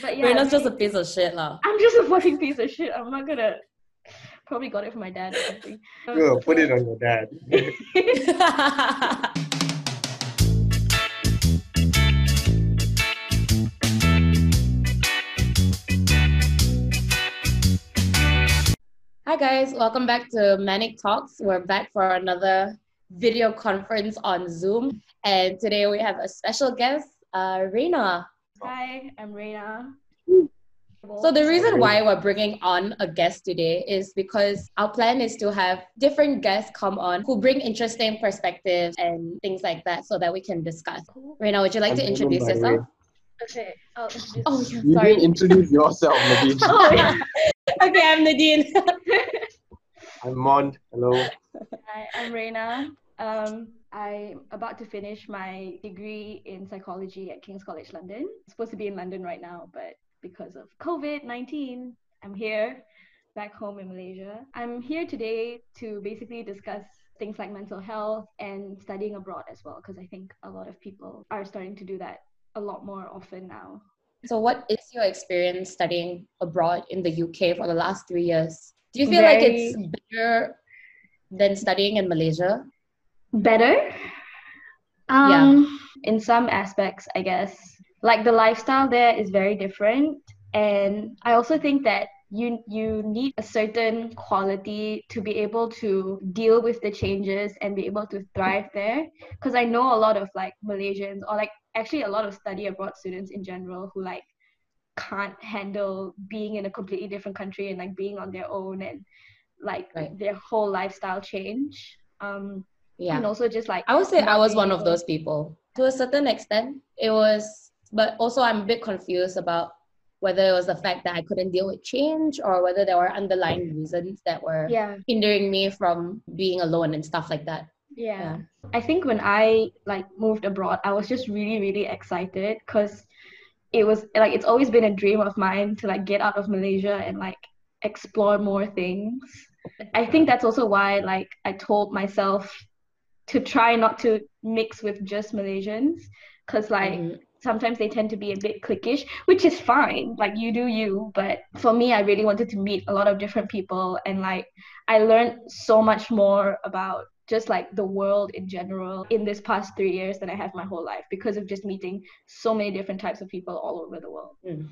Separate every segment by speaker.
Speaker 1: But yeah,
Speaker 2: Reina's just a piece of shit, lah.
Speaker 1: I'm just a fucking piece of shit. I'm not gonna. Probably got it from my dad or something.
Speaker 3: Sure, put it on your dad.
Speaker 2: Hi guys, welcome back to Manic Talks. We're back for another video conference on Zoom, and today we have a special guest, uh, Reina.
Speaker 1: Hi, I'm Reina.
Speaker 2: So the reason why we're bringing on a guest today is because our plan is to have different guests come on who bring interesting perspectives and things like that, so that we can discuss. Reina, would you like to
Speaker 3: I'm
Speaker 2: introduce
Speaker 3: Roman, by the
Speaker 2: yourself?
Speaker 1: Okay. Oh, introduce-
Speaker 2: Oh, yeah,
Speaker 3: You
Speaker 2: sorry.
Speaker 3: didn't introduce yourself, Nadine.
Speaker 1: oh yeah.
Speaker 2: okay, I'm Nadine.
Speaker 3: I'm Mond. Hello.
Speaker 1: Hi, I'm Reina. Um, I'm about to finish my degree in psychology at King's College London. I'm supposed to be in London right now, but because of COVID 19, I'm here back home in Malaysia. I'm here today to basically discuss things like mental health and studying abroad as well, because I think a lot of people are starting to do that a lot more often now.
Speaker 2: So, what is your experience studying abroad in the UK for the last three years? Do you feel like it's better than studying in Malaysia?
Speaker 1: Better. Um in some aspects i guess. Like the lifestyle there is very different. And i also think that you you need a certain quality to be able to deal with the changes and be able to thrive there. Because i know a lot of like malaysians or like actually a lot of study abroad students in general who like can't handle being in a completely different country and like being on their own and like
Speaker 2: Right.
Speaker 1: their whole lifestyle change. Um
Speaker 2: Yeah.
Speaker 1: and also just like
Speaker 2: I would say I was one of those people. To a certain extent, it was, but also I'm a bit confused about whether it was the fact that I couldn't deal with change or whether there were underlying reasons that were
Speaker 1: yeah
Speaker 2: hindering me from being alone and stuff like that.
Speaker 1: yeah i think when i like moved abroad i was just really really excited because it was like it's always been a dream of mine to like get out of malaysia and like explore more things i think that's also why like i told myself to try not to mix with just malaysians because like
Speaker 2: Mhm.
Speaker 1: sometimes they tend to be a bit cliquish, which is fine. Like you do you, but for me, I really wanted to meet a lot of different people, and like I learned so much more about just like the world in general in this past three years than I have my whole life because of just meeting so many different types of people all over the world.
Speaker 2: Mm.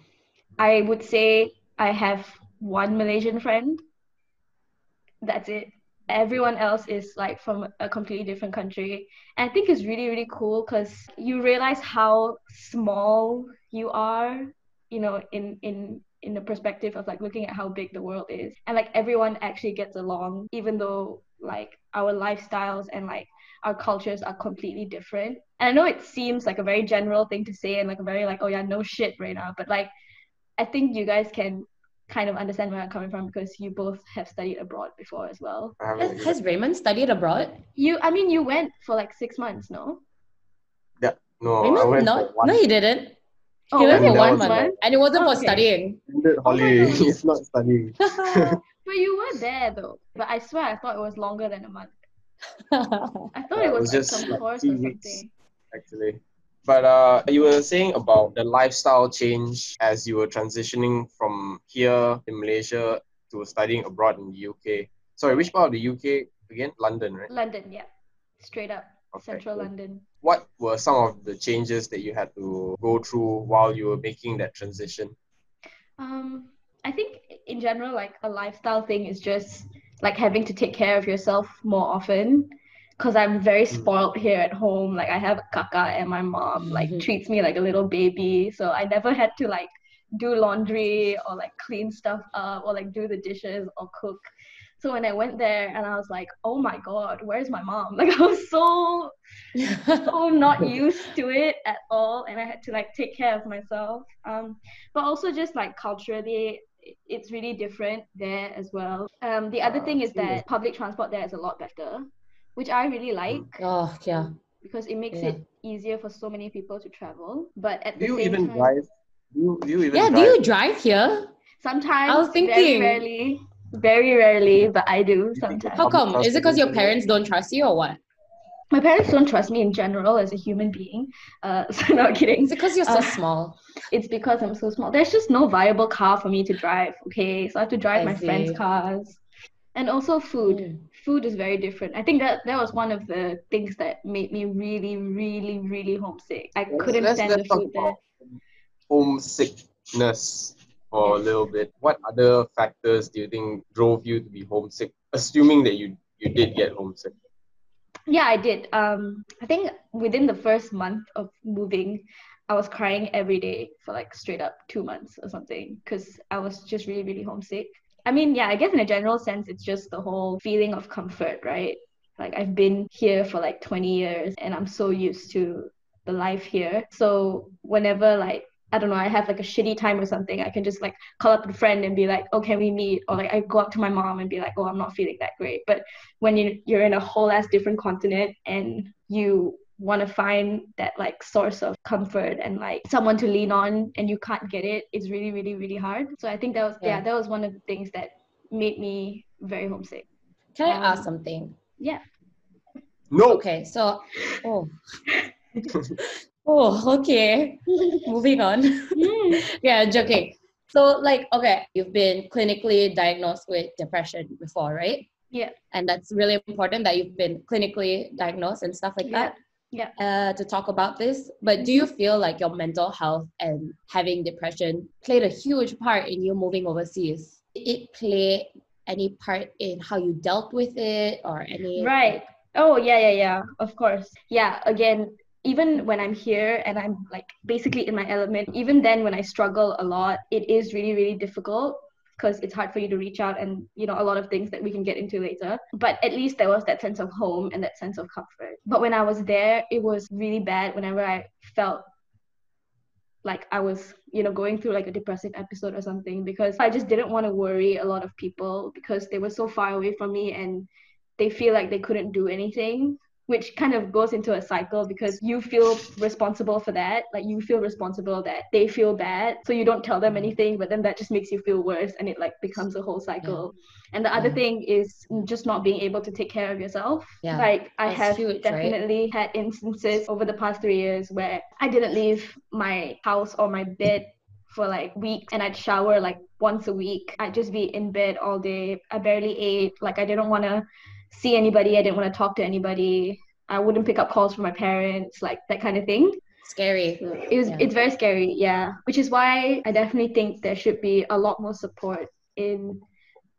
Speaker 1: I would say I have one Malaysian friend. That's it. Everyone else is like from a completely different country. And I think it's really, really cool because you realize how small you are, you know, in in in the perspective of like looking at how big the world is. And like everyone actually gets along, even though like our lifestyles and like our cultures are completely different. And I know it seems like a very general thing to say and like a very like, oh yeah, no shit right now. But like I think you guys can kind of understand where I'm coming from because you both have studied abroad before as well.
Speaker 2: Has, has Raymond studied abroad?
Speaker 1: You, I mean, you went for like six months, no?
Speaker 3: Yeah, no, I
Speaker 2: Raymond,
Speaker 3: went
Speaker 2: no,
Speaker 3: for one
Speaker 2: no, he didn't.
Speaker 1: Oh,
Speaker 2: he went for
Speaker 3: oh
Speaker 2: one
Speaker 3: was
Speaker 2: month, and it wasn't for studying.
Speaker 3: extended holiday.
Speaker 1: my
Speaker 3: it's not studying.
Speaker 1: But you were there though. But I swear, I thought it was longer than a month. I thought
Speaker 3: Yeah,
Speaker 1: it
Speaker 3: it
Speaker 1: was,
Speaker 3: was
Speaker 1: like
Speaker 3: just,
Speaker 1: some
Speaker 3: like,
Speaker 1: course
Speaker 3: three
Speaker 1: or
Speaker 3: weeks.
Speaker 1: something.
Speaker 3: actually. But uh, you were saying about the lifestyle change as you were transitioning from here in Malaysia to studying abroad in the UK. Sorry, which part of the UK again? London, right?
Speaker 1: London, yeah, straight up
Speaker 3: Okay,
Speaker 1: central
Speaker 3: cool.
Speaker 1: London.
Speaker 3: What were some of the changes that you had to go through while you were making that transition?
Speaker 1: Um, I think in general, like a lifestyle thing is just like having to take care of yourself more often. Cause I'm very
Speaker 3: Mm.
Speaker 1: spoiled here at home. Like I have a kaka and my mom like
Speaker 2: Mhm.
Speaker 1: treats me like a little baby. So I never had to like do laundry or like clean stuff up or like do the dishes or cook. So when I went there and I was like, oh my god, where's my mom? Like I was so so not used to it at all and i had to like take care of myself um but also just like culturally it's really different there as well um the other thing is that public transport there is a lot better which i really like
Speaker 2: oh yeah.
Speaker 1: because it makes
Speaker 2: Yeah.
Speaker 1: it easier for so many people to travel but at
Speaker 3: Do
Speaker 1: the
Speaker 3: you
Speaker 1: same
Speaker 3: even
Speaker 1: time
Speaker 3: drive? Do you, do you even drive?
Speaker 2: Yeah, do you drive here?
Speaker 1: sometimes
Speaker 2: I was thinking.
Speaker 1: very rarely very rarely but i do sometimes
Speaker 2: How come? Is it because your parents don't trust you or what?
Speaker 1: my parents don't trust me in general as a human being. Uh, so not kidding.
Speaker 2: It's because you're so
Speaker 1: Uh,
Speaker 2: small.
Speaker 1: It's because I'm so small. There's just no viable car for me to drive. Okay, so I have to drive
Speaker 2: I
Speaker 1: my friends' cars, and also food.
Speaker 2: Mm.
Speaker 1: Food is very different. I think that that was one of the things that made me really, really, really homesick. I couldn't stand the food there.
Speaker 3: homesickness for a little bit. What other factors do you think drove you to be homesick? Assuming that you you did get homesick.
Speaker 1: Yeah, I did. Um, I think within the first month of moving, I was crying every day for like straight up two months or something because I was just really, really homesick. I mean, yeah, I guess in a general sense, it's just the whole feeling of comfort, right? Like I've been here for like 20 years and I'm so used to the life here. So whenever like I don't know, I have like a shitty time or something, I can just like call up a friend and be like, oh, can we meet? Or like I go up to my mom and be like, oh, I'm not feeling that great. But when you you're in a whole ass different continent and you want to find that like source of comfort and like someone to lean on and you can't get it, it's really, really, really hard. So I think that was yeah,
Speaker 2: Yeah.
Speaker 1: that was one of the things that made me very homesick.
Speaker 2: Can I
Speaker 1: Um,
Speaker 2: ask something?
Speaker 1: Yeah.
Speaker 3: No.
Speaker 2: Okay, so oh. oh, okay. Moving on. yeah, joking. So, like, okay, you've been clinically diagnosed with depression before, right?
Speaker 1: Yeah.
Speaker 2: And that's really important that you've been clinically diagnosed and stuff like
Speaker 1: Yeah,
Speaker 2: that.
Speaker 1: Yeah.
Speaker 2: Uh, to talk about this, but do you feel like your mental health and having depression played a huge part in you moving overseas? It play any part in how you dealt with it or any?
Speaker 1: Right. Oh, yeah, yeah, yeah. Of course. Yeah, again, even when I'm here and I'm like basically in my element, even then when I struggle a lot, it is really, really difficult because it's hard for you to reach out and, you know, a lot of things that we can get into later. But at least there was that sense of home and that sense of comfort. But when I was there, it was really bad whenever I felt like I was, you know, going through like a depressive episode or something because I just didn't want to worry a lot of people because they were so far away from me and they feel like they couldn't do anything which kind of goes into a cycle because you feel responsible for that like you feel responsible that they feel bad so you don't tell them mm-hmm. anything but then that just makes you feel worse and it like becomes a whole cycle and the other
Speaker 2: Yeah.
Speaker 1: thing is just not being able to take care of yourself
Speaker 2: Yeah,
Speaker 1: like i
Speaker 2: that's
Speaker 1: have
Speaker 2: huge, right?
Speaker 1: definitely had instances over the past three years where i didn't leave my house or my bed for like weeks and I'd shower like once a week. I'd just be in bed all day. I barely ate. Like I didn't want to see anybody. I didn't want to talk to anybody. I wouldn't pick up calls from my parents, like that kind of thing.
Speaker 2: Scary.
Speaker 1: It was
Speaker 2: Yeah.
Speaker 1: it's very scary, yeah. Which is why I definitely think there should be a lot more support in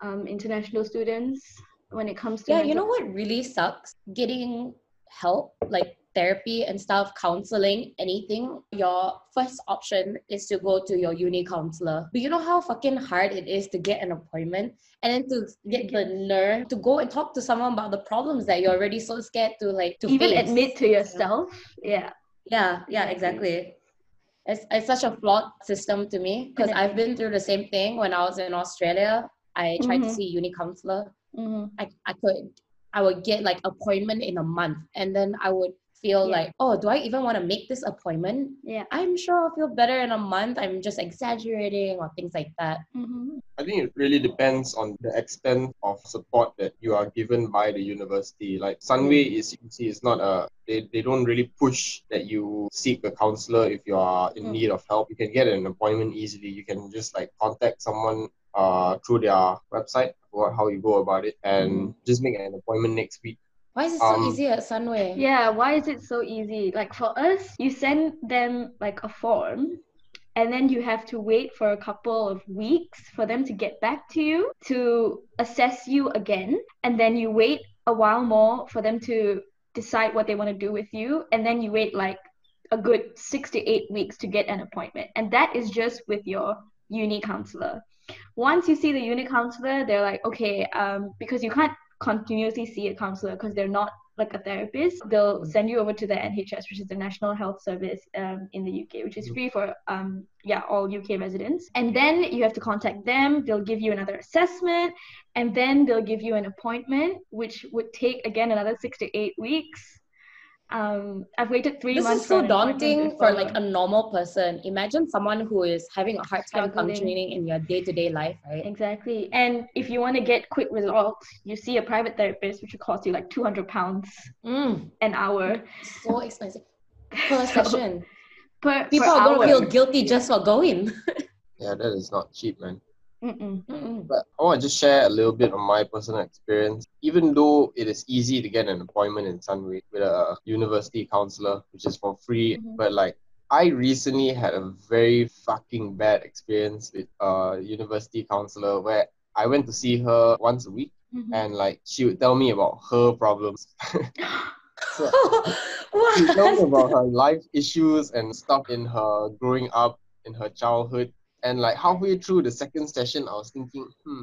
Speaker 1: um, international students when it comes to
Speaker 2: Yeah, you know what really sucks? Getting help, like therapy and stuff, counseling, anything. Your first option is to go to your uni counselor. But you know how fucking hard it is to get an appointment and then to get the nerve to go and talk to someone about the problems that you're already so scared to like to
Speaker 1: even
Speaker 2: face.
Speaker 1: admit to yourself. Yeah.
Speaker 2: Yeah, yeah, exactly. It's, it's such a flawed system to me because I've been through the same thing when I was in Australia. I tried to
Speaker 1: Mhm.
Speaker 2: see uni counselor
Speaker 1: hmm
Speaker 2: I, I could I would get like appointment in a month and then I would feel
Speaker 1: Yeah.
Speaker 2: like, oh, do I even want to make this appointment?
Speaker 1: Yeah.
Speaker 2: I'm sure I'll feel better in a month. I'm just exaggerating or things like that.
Speaker 1: hmm
Speaker 3: I think it really depends on the extent of support that you are given by the university. Like Sunway is you see, it's not a they, they don't really push that you seek a counselor if you are in
Speaker 1: Mm.
Speaker 3: need of help. You can get an appointment easily. You can just like contact someone uh through their website or how you go about it and just make an appointment next week.
Speaker 2: Why is it so
Speaker 3: Um,
Speaker 2: easy at Sunway?
Speaker 1: Yeah, why is it so easy? Like for us, you send them like a form and then you have to wait for a couple of weeks for them to get back to you to assess you again. And then you wait a while more for them to decide what they want to do with you. And then you wait like a good six to eight weeks to get an appointment. And that is just with your uni counselor. Once you see the uni counselor, they're like, okay, um, because you can't continuously see a counselor because they're not like a therapist, they'll send you over to the NHS, which is the National Health Service um, in the UK, which is free for um, yeah all UK residents. And then you have to contact them. They'll give you another assessment, and then they'll give you an appointment, which would take again another six to eight weeks. Um, I've waited three
Speaker 2: this
Speaker 1: months.
Speaker 2: is so
Speaker 1: for an appointment
Speaker 2: daunting for like a normal person. Imagine someone who is having a hard time
Speaker 1: Struggling.
Speaker 2: functioning in your day-to-day life, right?
Speaker 1: Exactly. And if you want to get quick results, you see a private therapist, which will cost you like 200 pounds
Speaker 2: Mm,
Speaker 1: an hour
Speaker 2: so expensive per
Speaker 1: So,
Speaker 2: session.
Speaker 1: per,
Speaker 2: People
Speaker 1: per
Speaker 2: are
Speaker 1: hour.
Speaker 2: gonna feel guilty just for going.
Speaker 3: Yeah, that is not cheap, man.
Speaker 1: Mm-mm.
Speaker 2: Mm-mm.
Speaker 3: But I want to just share a little bit of my personal experience. Even though it is easy to get an appointment in Sunway with a university counselor, which is for free,
Speaker 1: Mhm.
Speaker 3: but like I recently had a very fucking bad experience with a university counselor where I went to see her once a week
Speaker 1: Mhm.
Speaker 3: and like she would tell me about her problems. so she told me about her life issues and stuff in her growing up, in her childhood. And like halfway through the second session, I was thinking, hmm,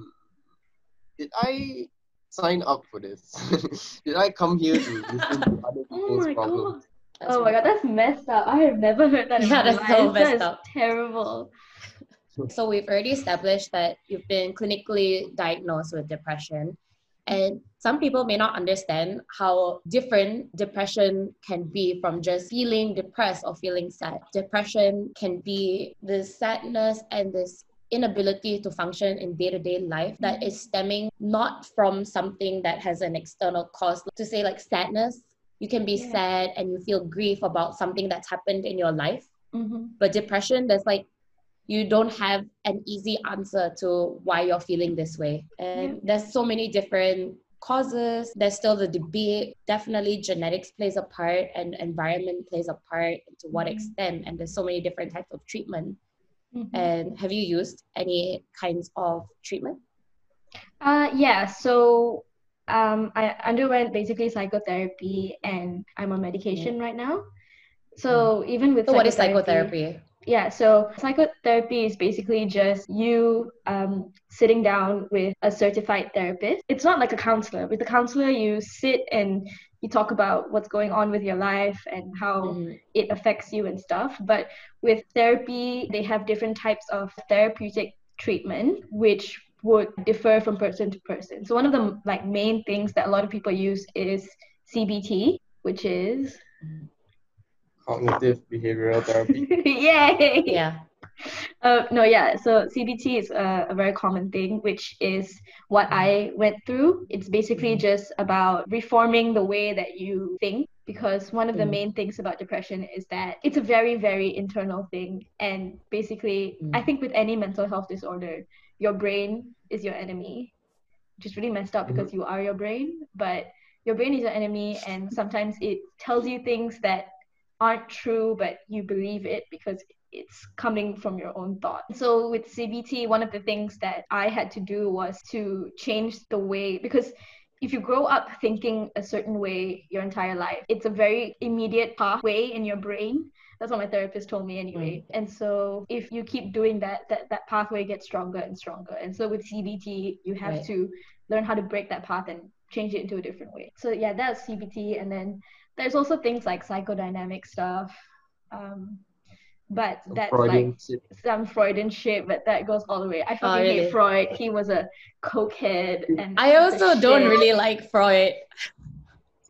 Speaker 3: did I sign up for this? did I come here to listen to other
Speaker 1: Oh
Speaker 3: people's
Speaker 1: my
Speaker 3: problems?
Speaker 1: god. Oh my god, that's messed up. I have never heard that in
Speaker 2: Yeah,
Speaker 1: my
Speaker 2: that's so messed
Speaker 1: That is
Speaker 2: up.
Speaker 1: terrible.
Speaker 2: So we've already established that you've been clinically diagnosed with depression. And some people may not understand how different depression can be from just feeling depressed or feeling sad. Depression can be this sadness and this inability to function in day-to-day life that is stemming not from something that has an external cause. To say like sadness, you can be
Speaker 1: Yeah.
Speaker 2: sad and you feel grief about something that's happened in your life
Speaker 1: Mm-hmm.
Speaker 2: but depression there's like you don't have an easy answer to why you're feeling this way. And
Speaker 1: Yeah.
Speaker 2: there's so many different causes. There's still the debate. Definitely genetics plays a part and environment plays a part to what
Speaker 1: Mhm.
Speaker 2: extent. And there's so many different types of treatment.
Speaker 1: Mm-hmm.
Speaker 2: and have you used any kinds of treatment?
Speaker 1: Uh, yeah, so um, I underwent basically psychotherapy and I'm on medication right now. So even with
Speaker 2: so what is psychotherapy
Speaker 1: Yeah, so psychotherapy is basically just you um, sitting down with a certified therapist. It's not like a counselor. With a counselor, you sit and you talk about what's going on with your life and how
Speaker 2: Mhm.
Speaker 1: it affects you and stuff. But with therapy, they have different types of therapeutic treatment, which would differ from person to person. So one of the like main things that a lot of people use is CBT, which is
Speaker 3: Cognitive behavioral therapy.
Speaker 1: yay.
Speaker 2: yeah
Speaker 1: Uh, no, yeah. So CBT is a, a very common thing, which is what I went through. It's basically just about reforming the way that you think. Because one of the
Speaker 2: Mm.
Speaker 1: main things about depression is that it's a very, very internal thing. And basically,
Speaker 2: Mm.
Speaker 1: I think with any mental health disorder, your brain is your enemy, which is really messed up because you are your brain. But your brain is your enemy, and sometimes it tells you things that aren't true, but you believe it because it's coming from your own thought. So with CBT, one of the things that I had to do was to change the way because if you grow up thinking a certain way your entire life, it's a very immediate pathway in your brain. That's what my therapist told me anyway. Mm. And so if you keep doing that, that that pathway gets stronger and stronger. And so with CBT, you have
Speaker 2: Right.
Speaker 1: to learn how to break that path and change it into a different way. So yeah, that's CBT. And then there's also things like psychodynamic stuff. Um, but
Speaker 3: Some
Speaker 1: that's
Speaker 3: Freudian
Speaker 1: like
Speaker 3: shit.
Speaker 1: some Freudian shit, but that goes all the way. I
Speaker 2: Oh,
Speaker 1: fucking
Speaker 2: really?
Speaker 1: hate Freud. He was a cokehead and
Speaker 2: i also don't
Speaker 1: shit.
Speaker 2: really like freud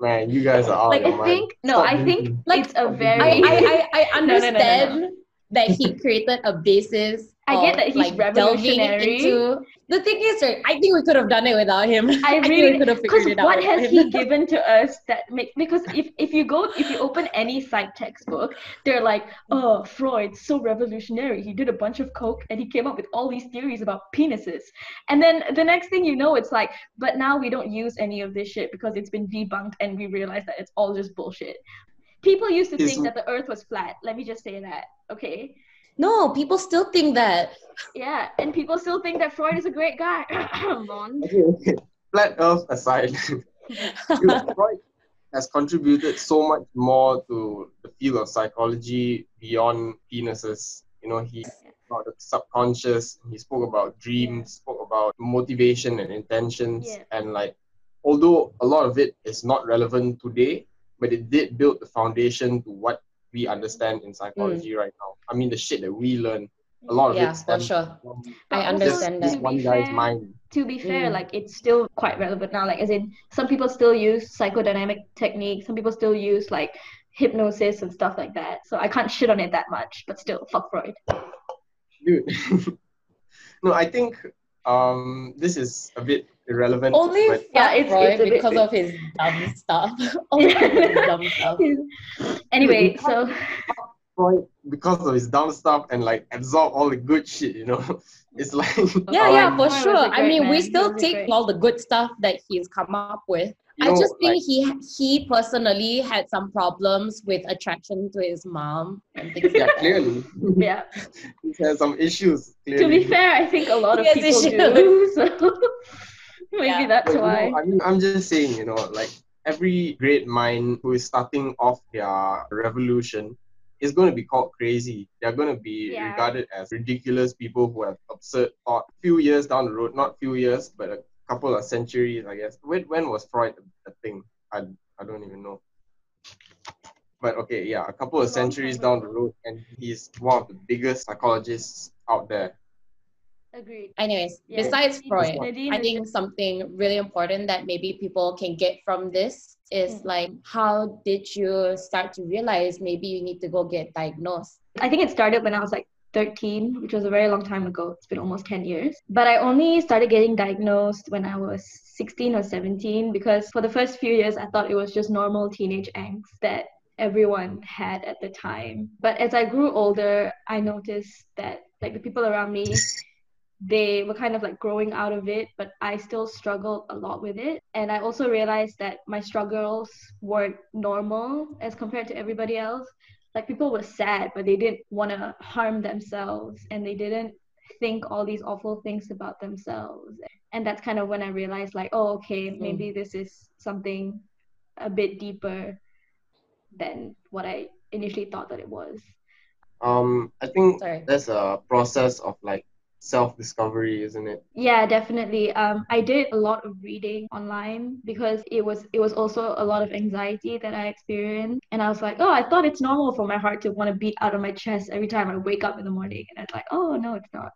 Speaker 3: Man, you guys are all
Speaker 1: like I
Speaker 3: mind.
Speaker 1: think no,
Speaker 3: Stop
Speaker 1: I think.
Speaker 2: Like,
Speaker 1: it's a
Speaker 2: I,
Speaker 1: very
Speaker 2: I, I, I
Speaker 1: No, no, no, no, no.
Speaker 2: understand that he created a basis.
Speaker 1: I get that he's
Speaker 2: like, delving
Speaker 1: revolutionary.
Speaker 2: Into, the thing is, right, I think we could have done it without him.
Speaker 1: I really
Speaker 2: could have
Speaker 1: because
Speaker 2: figured it out.
Speaker 1: what has
Speaker 2: him.
Speaker 1: he given to us that make because if if you go if you open any psych textbook, they're like, oh Freud, so revolutionary. He did a bunch of coke and he came up with all these theories about penises. And then the next thing you know, it's like, but now we don't use any of this shit because it's been debunked and we realize that it's all just bullshit. People used to think that the earth was flat. Let me just say that. Okay.
Speaker 2: No, people still think that.
Speaker 1: Yeah. And people still think that Freud is a great guy.
Speaker 3: Okay, okay. Flat Earth aside, Freud has contributed so much more to the field of psychology beyond penises. You know, he about the subconscious. He spoke about dreams, spoke about motivation and intentions,
Speaker 1: Yeah.
Speaker 3: and like, although a lot of it is not relevant today, but it did build the foundation to what we understand in psychology right now. I mean, the shit that we learn, a lot of
Speaker 2: Yeah,
Speaker 3: it
Speaker 2: for sure.
Speaker 3: from
Speaker 2: I understand
Speaker 3: this
Speaker 1: to
Speaker 2: that.
Speaker 3: one guy's
Speaker 1: fair-
Speaker 3: mind.
Speaker 1: to be fair,
Speaker 2: Mm.
Speaker 1: like it's still quite relevant now. Like as in some people still use psychodynamic techniques, some people still use like hypnosis and stuff like that. So I can't shit on it that much, but still, fuck Freud.
Speaker 3: Dude. no, I think um this is a bit irrelevant.
Speaker 2: Only
Speaker 3: but
Speaker 1: Yeah, it's-
Speaker 2: Freud
Speaker 1: it's a bit-
Speaker 2: because of his dumb stuff. Only his dumb stuff.
Speaker 1: anyway,
Speaker 3: Dude,
Speaker 1: so
Speaker 3: Freud because of his dumb stuff and like absorb all the good shit, you know. It's like
Speaker 2: Yeah,
Speaker 3: Um,
Speaker 2: yeah, for sure. I mean, we
Speaker 1: man. He
Speaker 2: still take
Speaker 1: great-
Speaker 2: all the good stuff that he's come up with.
Speaker 3: you
Speaker 2: I
Speaker 3: know,
Speaker 2: just think
Speaker 3: like,
Speaker 2: he he personally had some problems with attraction to his mom and things
Speaker 3: yeah,
Speaker 2: like that.
Speaker 3: clearly.
Speaker 1: yeah.
Speaker 3: he has some issues.
Speaker 1: To be fair, I think a lot of people
Speaker 2: it
Speaker 1: do. So maybe
Speaker 2: Yeah.
Speaker 1: that's
Speaker 3: But, you
Speaker 1: why.
Speaker 3: know, I mean, I'm just saying, you know, like every great mind who is starting off their revolution is going to be called crazy. They're going to be
Speaker 1: Yeah.
Speaker 3: regarded as ridiculous people who have absurd thought. Few years down the road, not few years, but a couple of centuries, I guess. When, when was Freud a thing? I, I don't even know. But okay, yeah, a couple of centuries down the road, and he's one of the biggest psychologists out there.
Speaker 1: Agreed.
Speaker 2: Anyways,
Speaker 1: Yeah.
Speaker 2: besides Freud, I think something really important that maybe people can get from this is
Speaker 1: Mm.
Speaker 2: like how did you start to realize maybe you need to go get diagnosed?
Speaker 1: I think it started when I was like 13, which was a very long time ago. It's been almost 10 years. But I only started getting diagnosed when I was 16 or 17 because for the first few years, I thought it was just normal teenage angst that everyone had at the time. But as I grew older, I noticed that like the people around me, they were kind of like growing out of it, but I still struggled a lot with it. And I also realized that my struggles weren't normal as compared to everybody else like people were sad but they didn't want to harm themselves and they didn't think all these awful things about themselves and that's kind of when i realized like oh okay
Speaker 2: Mm.
Speaker 1: maybe this is something a bit deeper than what i initially thought that it was
Speaker 3: Um, I think
Speaker 2: Sorry.
Speaker 3: that's a process of like self-discovery, isn't it?
Speaker 1: yeah definitely. Um i did a lot of reading online because it was it was also a lot of anxiety that i experienced. And i was like oh i thought it's normal for my heart to want to beat out of my chest every time i wake up in the morning. And it's like oh no it's not.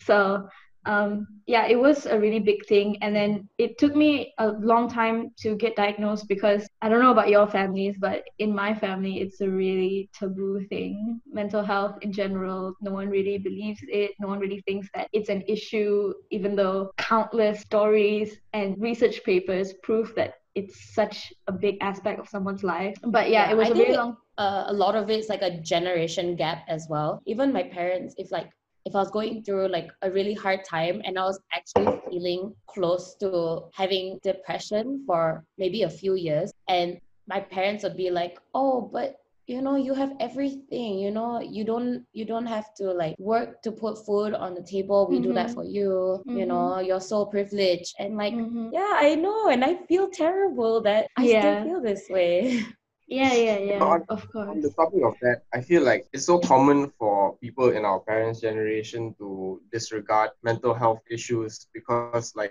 Speaker 1: So um yeah it was a really big thing. And then it took me a long time to get diagnosed because i don't know about your families but in my family it's a really taboo thing. Mental health in general no one really believes it. No one really thinks that it's an issue even though countless stories and research papers prove that it's such a big aspect of someone's life. But yeah,
Speaker 2: Yeah,
Speaker 1: it was
Speaker 2: I
Speaker 1: a
Speaker 2: think-
Speaker 1: long
Speaker 2: uh, a lot of it's like a generation gap as well. Even my parents, if like if I was going through like a really hard time and I was actually feeling close to having depression for maybe a few years, and my parents would be like, "Oh, but you know you have everything you know you don't you don't have to like work to put food on the table we do that
Speaker 1: Mhm.
Speaker 2: for you you know you're so privileged and like
Speaker 1: Mhm.
Speaker 2: yeah i know and i feel terrible that i
Speaker 1: Yeah.
Speaker 2: still feel this way
Speaker 1: yeah yeah yeah
Speaker 3: on-
Speaker 1: of course.
Speaker 3: On the topic of that, I feel like it's so common for people in our parents' generation to disregard mental health issues because like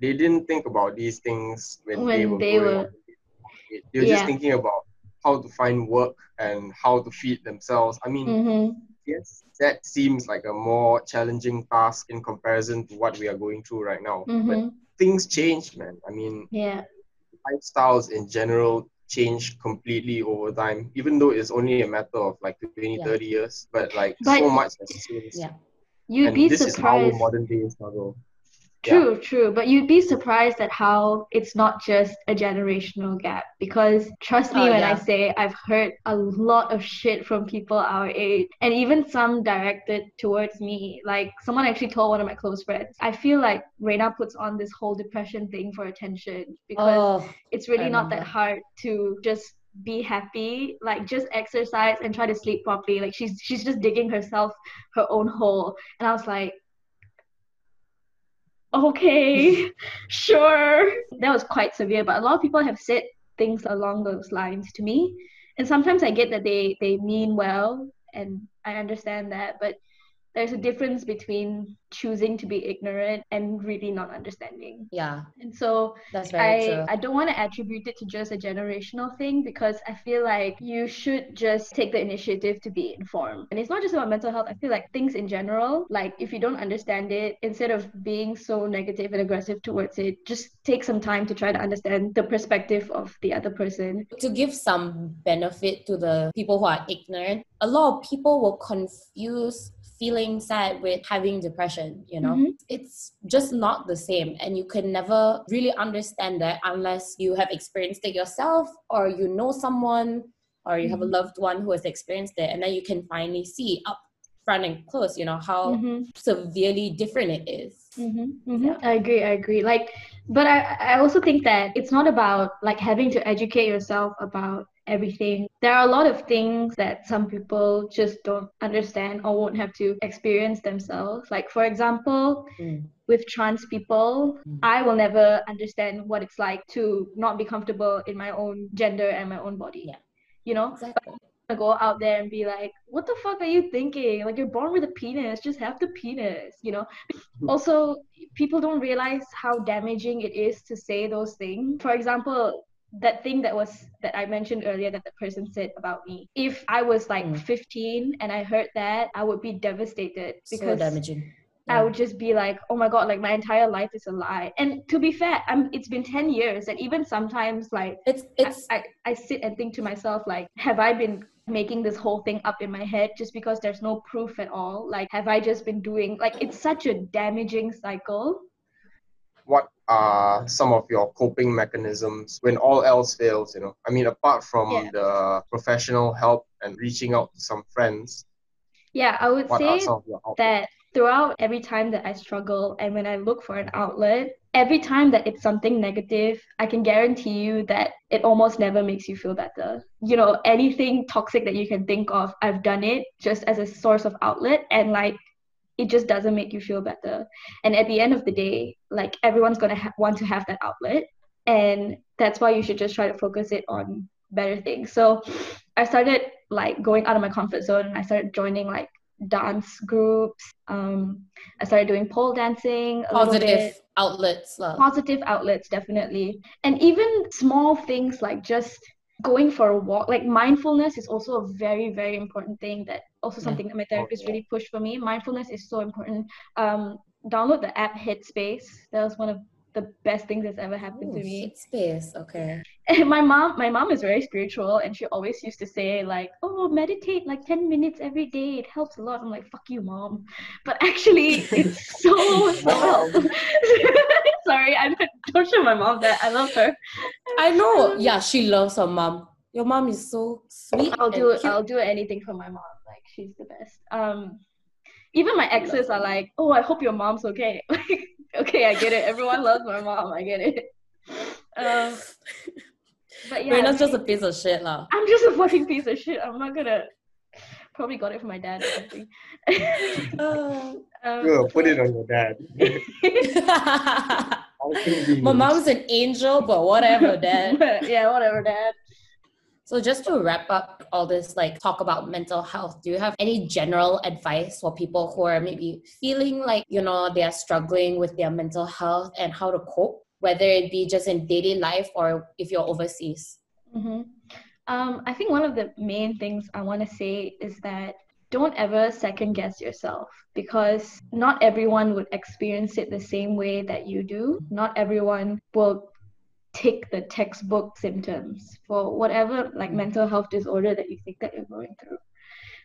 Speaker 3: they didn't think about these things when, they were
Speaker 1: they were-.
Speaker 3: They were just thinking about how to find work and how to feed themselves. I mean,
Speaker 1: mm-hmm.
Speaker 3: yes, that seems like a more challenging task in comparison to what we are going through right now. But
Speaker 1: Mm-hmm.
Speaker 3: things change, man. I mean,
Speaker 1: yeah
Speaker 3: lifestyles in general change completely over time, even though it's only a matter of like 20,
Speaker 2: Yeah.
Speaker 3: 30 years. But like
Speaker 1: But-
Speaker 3: so much has changed.
Speaker 2: Yeah.
Speaker 1: you'd
Speaker 3: and
Speaker 1: be
Speaker 3: this
Speaker 1: surprised
Speaker 3: is our modern day struggle.
Speaker 1: True, true. But you'd be surprised at how it's not just a generational gap. Because trust me
Speaker 2: Oh,
Speaker 1: when I say I've heard a lot of shit from people our age, and even some directed towards me. Like someone actually told one of my close friends, I feel like Reina puts on this whole depression thing for attention because
Speaker 2: oh
Speaker 1: it's really
Speaker 2: I
Speaker 1: not that hard to just be happy like just exercise and try to sleep properly like she's she's just digging herself her own hole and i was like okay sure. That was quite severe but a lot of people have said things along those lines to me. And sometimes i get that they they mean well and i understand that but there's a hmm. difference between choosing to be ignorant and really not understanding.
Speaker 2: Yeah.
Speaker 1: And so
Speaker 2: that's very
Speaker 1: I,
Speaker 2: true.
Speaker 1: I don't want to attribute it to just a generational thing because I feel like you should just take the initiative to be informed. And it's not just about mental health. I feel like things in general, like if you don't understand it, instead of being so negative and aggressive towards it, just take some time to try to understand the perspective of the other person.
Speaker 2: To give some benefit to the people who are ignorant, a lot of people will confuse feeling sad with having depression you know
Speaker 1: Mhm.
Speaker 2: it's just not the same and you can never really understand that unless you have experienced it yourself or you know someone or you have a
Speaker 1: Mhm.
Speaker 2: loved one who has experienced it and then you can finally see up front and close you know how
Speaker 1: Mhm.
Speaker 2: severely different it is
Speaker 1: Mm-hmm, mm-hmm. I agree. I agree. Like, but I, I also think that it's not about like having to educate yourself about everything. There are a lot of things that some people just don't understand or won't have to experience themselves. Like, for example,
Speaker 2: Mm.
Speaker 1: with trans people,
Speaker 2: Mm.
Speaker 1: I will never understand what it's like to not be comfortable in my own gender and my own body.
Speaker 2: Yeah.
Speaker 1: You know,
Speaker 2: exactly
Speaker 1: go out there and be like, what the fuck are you thinking? Like, you're born with a penis, just have the penis, you know? also, people don't realize how damaging it is to say those things. For example, that thing that was that I mentioned earlier that the person said about me. If I was like
Speaker 2: Mm.
Speaker 1: 15 and I heard that, I would be devastated
Speaker 2: so
Speaker 1: because
Speaker 2: damaging
Speaker 1: I would just be like, oh my god, like my entire life is a lie. And to be fair, I'm it's been 10 years and even sometimes like
Speaker 2: it's it's
Speaker 1: I, I sit and think to myself like have i been making this whole thing up in my head just because there's no proof at all like have i just been doing like it's such a damaging cycle
Speaker 3: What are some of your coping mechanisms when all else fails? You know, I mean, apart from
Speaker 1: Yeah.
Speaker 3: the professional help and reaching out to some friends,
Speaker 1: yeah i would say
Speaker 3: some of your outlets?
Speaker 1: that throughout every time that i struggle and when i look for an outlet every time that it's something negative i can guarantee you that it almost never makes you feel better you know anything toxic that you can think of i've done it just as a source of outlet and like it just doesn't make you feel better. And at the end of the day like everyone's going to ha- want to have that outlet. And that's why you should just try to focus it on better things. So i started like going out of my comfort zone. And i started joining like dance groups. Um i started doing pole dancing
Speaker 2: positive outlets lah.
Speaker 1: positive outlets definitely. And even small things like just going for a walk like mindfulness is also a very very important thing that also something that my therapist
Speaker 3: yeah.
Speaker 1: really pushed for me. Mindfulness is so important. Um download the app headspace. That was one of the best things that's ever happened
Speaker 2: Ooh,
Speaker 1: to me
Speaker 2: space okay
Speaker 1: and my mom my mom is very spiritual and she always used to say like oh meditate like 10 minutes every day it helps a lot i'm like fuck you mom but actually it's so
Speaker 3: Mom.
Speaker 1: sorry i don't- don't show my mom that i love her
Speaker 2: I know. Yeah, she loves her mom. Your mom is so sweet.
Speaker 1: i'll do
Speaker 2: cute.
Speaker 1: i'll do anything for my mom like she's the best um even my exes are like oh i hope your mom's okay like okay i get it everyone loves my mom i get it um but yeah
Speaker 2: Reina's just a piece of shit lah.
Speaker 1: I'm just a fucking piece of shit. I'm not gonna. Probably got it from my dad or something. um,
Speaker 3: Yeah, put it on your dad.
Speaker 2: My mom's an angel, but whatever, dad.
Speaker 1: yeah, whatever, dad.
Speaker 2: So just to wrap up all this, like talk about mental health, do you have any general advice for people who are maybe feeling like, you know, they are struggling with their mental health and how to cope, whether it be just in daily life or if you're overseas?
Speaker 1: hmm Um, I think one of the main things I want to say is that don't ever second guess yourself because not everyone would experience it the same way that you do. Not everyone will tick the textbook symptoms for whatever like mental health disorder that you think that you're going through.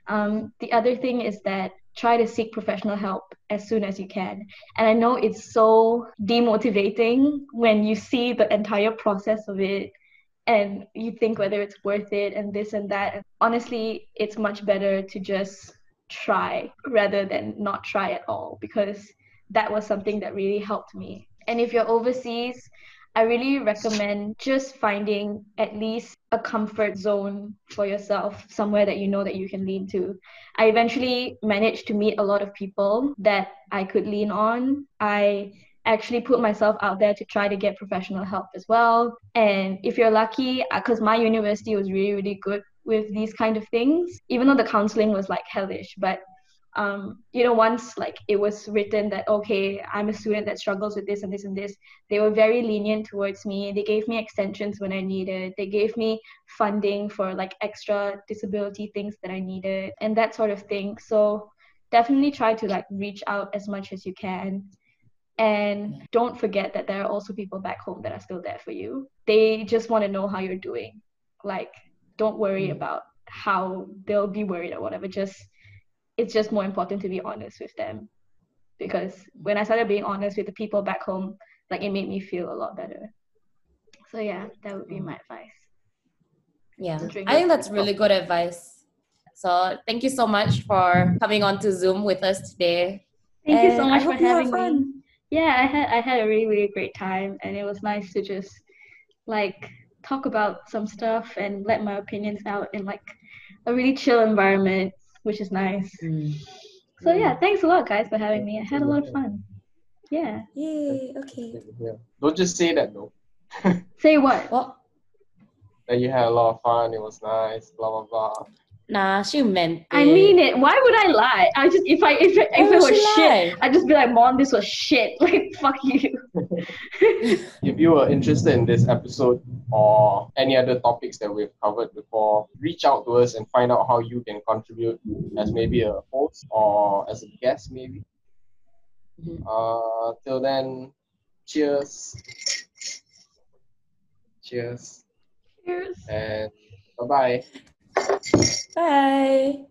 Speaker 1: Um, the other thing is that try to seek professional help as soon as you can. And I know it's so demotivating when you see the entire process of it and you think whether it's worth it and this and that. And honestly, it's much better to just try rather than not try at all because that was something that really helped me. And if you're overseas, I really recommend just finding at least a comfort zone for yourself, somewhere that you know that you can lean to. I eventually managed to meet a lot of people that I could lean on. I actually put myself out there to try to get professional help as well. And if you're lucky, uh, because my university was really, really good with these kind of things, even though the counseling was like hellish, but um, you know, once like it was written that okay, I'm a student that struggles with this and this and this, they were very lenient towards me. They gave me extensions when I needed. They gave me funding for like extra disability things that I needed and that sort of thing. So definitely try to like reach out as much as you can. And don't forget that there are also people back home that are still there for you. They just want to know how you're doing. Like, don't worry
Speaker 2: Mm.
Speaker 1: about how they'll be worried or whatever. Just it's just more important to be honest with them because when I started being honest with the people back home, like it made me feel a lot better. So yeah, that would be my advice.
Speaker 2: Yeah, I think that's really good advice. So thank you so much for coming on to Zoom with us today.
Speaker 1: Thank you so much for
Speaker 2: hope you have
Speaker 1: having me. Yeah, I had I had a really really great time, and it was nice to just like talk about some stuff and let my opinions out in like a really chill environment, which is nice.
Speaker 2: Mm.
Speaker 1: So yeah, thanks a lot, guys, for having me. I had a lot of fun. Yeah.
Speaker 2: Yay, okay.
Speaker 3: Yeah. Don't just say that though.
Speaker 1: Say what?
Speaker 2: Well,
Speaker 3: That you had a lot of fun. It was nice. Blah blah blah.
Speaker 2: Nah, she meant it.
Speaker 1: I mean it. Why would I lie? I just if I if if it was shit,
Speaker 2: lie?
Speaker 1: I'd just be like, Mom, this was shit. Like fuck you.
Speaker 3: If you were interested in this episode or any other topics that we've covered before, reach out to us and find out how you can contribute as maybe a host or as a guest, maybe.
Speaker 2: Mhm.
Speaker 3: Uh, till then, cheers. Cheers.
Speaker 1: Cheers.
Speaker 3: And bye bye.
Speaker 2: Bye.